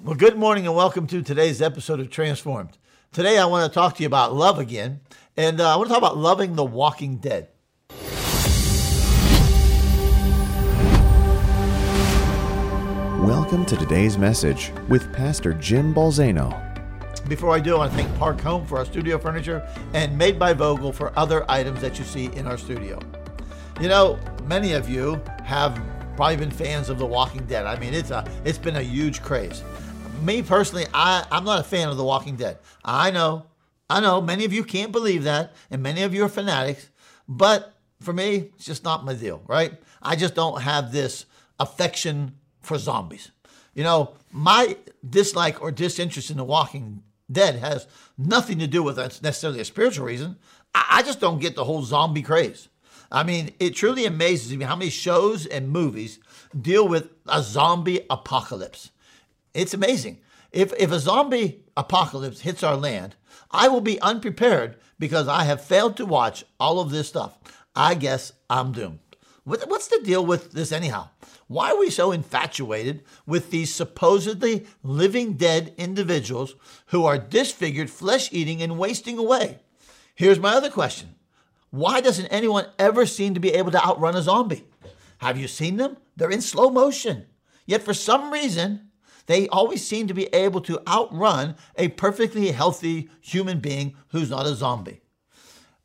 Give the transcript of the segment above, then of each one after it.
Well, good morning and welcome to today's episode of Transformed. Today I want to talk to you about love again, and uh, I want to talk about loving the walking dead. Welcome to today's message with Pastor Jim Balzano. Before I do, I want to thank Park Home for our studio furniture and Made by Vogel for other items that you see in our studio. You know, many of you have probably been fans of The Walking Dead. I mean, it's a it's been a huge craze. Me personally, I, I'm not a fan of The Walking Dead. I know, I know, many of you can't believe that, and many of you are fanatics, but for me, it's just not my deal, right? I just don't have this affection for zombies. You know, my dislike or disinterest in The Walking Dead has nothing to do with necessarily a spiritual reason. I just don't get the whole zombie craze. I mean, it truly amazes me how many shows and movies deal with a zombie apocalypse. It's amazing. If, if a zombie apocalypse hits our land, I will be unprepared because I have failed to watch all of this stuff. I guess I'm doomed. What's the deal with this, anyhow? Why are we so infatuated with these supposedly living dead individuals who are disfigured, flesh eating, and wasting away? Here's my other question Why doesn't anyone ever seem to be able to outrun a zombie? Have you seen them? They're in slow motion. Yet for some reason, they always seem to be able to outrun a perfectly healthy human being who's not a zombie.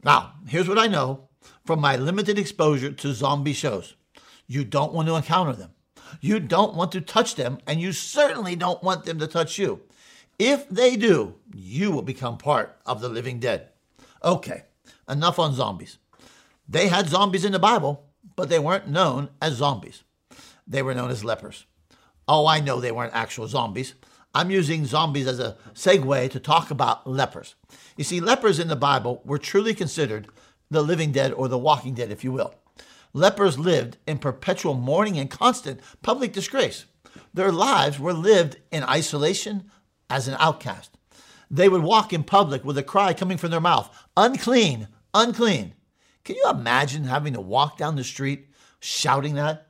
Now, here's what I know from my limited exposure to zombie shows. You don't want to encounter them. You don't want to touch them, and you certainly don't want them to touch you. If they do, you will become part of the living dead. Okay, enough on zombies. They had zombies in the Bible, but they weren't known as zombies. They were known as lepers. Oh, I know they weren't actual zombies. I'm using zombies as a segue to talk about lepers. You see, lepers in the Bible were truly considered the living dead or the walking dead, if you will. Lepers lived in perpetual mourning and constant public disgrace. Their lives were lived in isolation as an outcast. They would walk in public with a cry coming from their mouth unclean, unclean. Can you imagine having to walk down the street shouting that?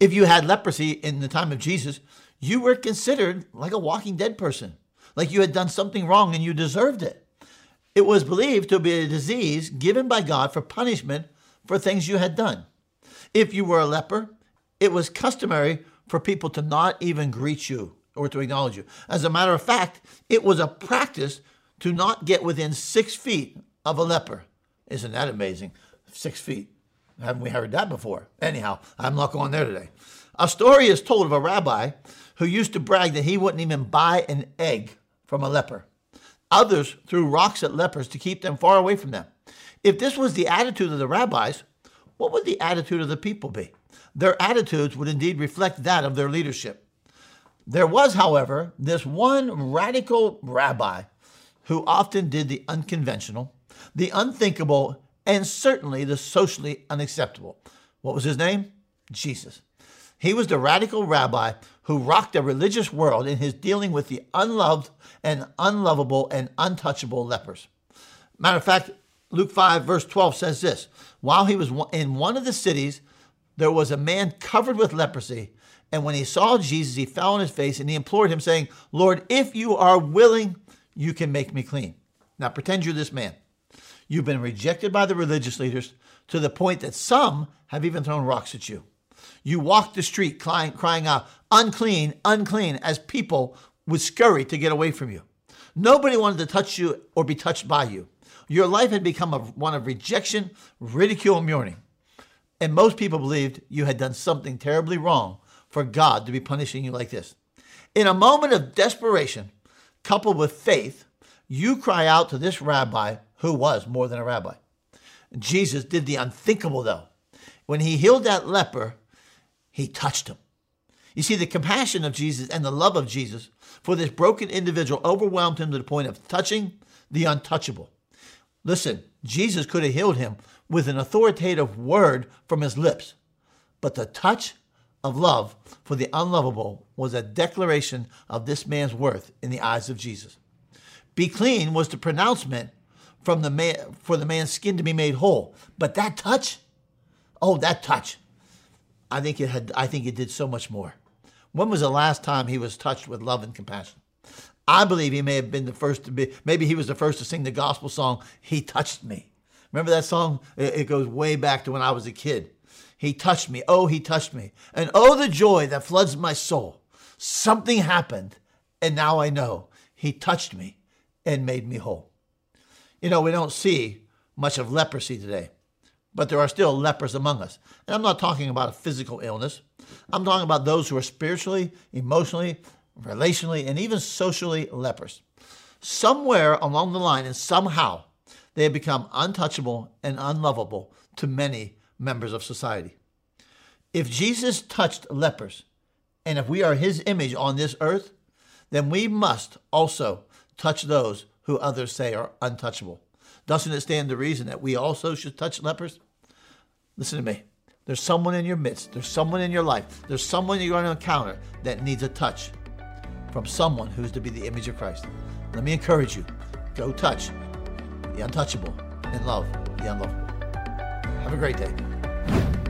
If you had leprosy in the time of Jesus, you were considered like a walking dead person, like you had done something wrong and you deserved it. It was believed to be a disease given by God for punishment for things you had done. If you were a leper, it was customary for people to not even greet you or to acknowledge you. As a matter of fact, it was a practice to not get within six feet of a leper. Isn't that amazing? Six feet. Haven't we heard that before? Anyhow, I'm not going there today. A story is told of a rabbi who used to brag that he wouldn't even buy an egg from a leper. Others threw rocks at lepers to keep them far away from them. If this was the attitude of the rabbis, what would the attitude of the people be? Their attitudes would indeed reflect that of their leadership. There was, however, this one radical rabbi who often did the unconventional, the unthinkable, and certainly the socially unacceptable. What was his name? Jesus. He was the radical rabbi who rocked the religious world in his dealing with the unloved and unlovable and untouchable lepers. Matter of fact, Luke 5, verse 12 says this While he was in one of the cities, there was a man covered with leprosy. And when he saw Jesus, he fell on his face and he implored him, saying, Lord, if you are willing, you can make me clean. Now pretend you're this man. You've been rejected by the religious leaders to the point that some have even thrown rocks at you. You walk the street crying, crying out, unclean, unclean, as people would scurry to get away from you. Nobody wanted to touch you or be touched by you. Your life had become a, one of rejection, ridicule, and mourning. And most people believed you had done something terribly wrong for God to be punishing you like this. In a moment of desperation, coupled with faith, you cry out to this rabbi who was more than a rabbi. Jesus did the unthinkable, though. When he healed that leper, he touched him. You see, the compassion of Jesus and the love of Jesus for this broken individual overwhelmed him to the point of touching the untouchable. Listen, Jesus could have healed him with an authoritative word from his lips, but the touch of love for the unlovable was a declaration of this man's worth in the eyes of Jesus. Be clean was the pronouncement from the man for the man's skin to be made whole, but that touch, oh, that touch, I think it had. I think it did so much more. When was the last time he was touched with love and compassion? I believe he may have been the first to be, maybe he was the first to sing the gospel song, He Touched Me. Remember that song? It goes way back to when I was a kid. He touched me. Oh, he touched me. And oh, the joy that floods my soul. Something happened, and now I know he touched me and made me whole. You know, we don't see much of leprosy today, but there are still lepers among us. And I'm not talking about a physical illness, I'm talking about those who are spiritually, emotionally, relationally, and even socially lepers. Somewhere along the line, and somehow, they have become untouchable and unlovable to many members of society. If Jesus touched lepers, and if we are his image on this earth, then we must also touch those who others say are untouchable. Doesn't it stand to reason that we also should touch lepers? Listen to me. There's someone in your midst, there's someone in your life, there's someone you're going to encounter that needs a touch from someone who's to be the image of Christ. Let me encourage you go touch the untouchable and love the unlovable. Have a great day.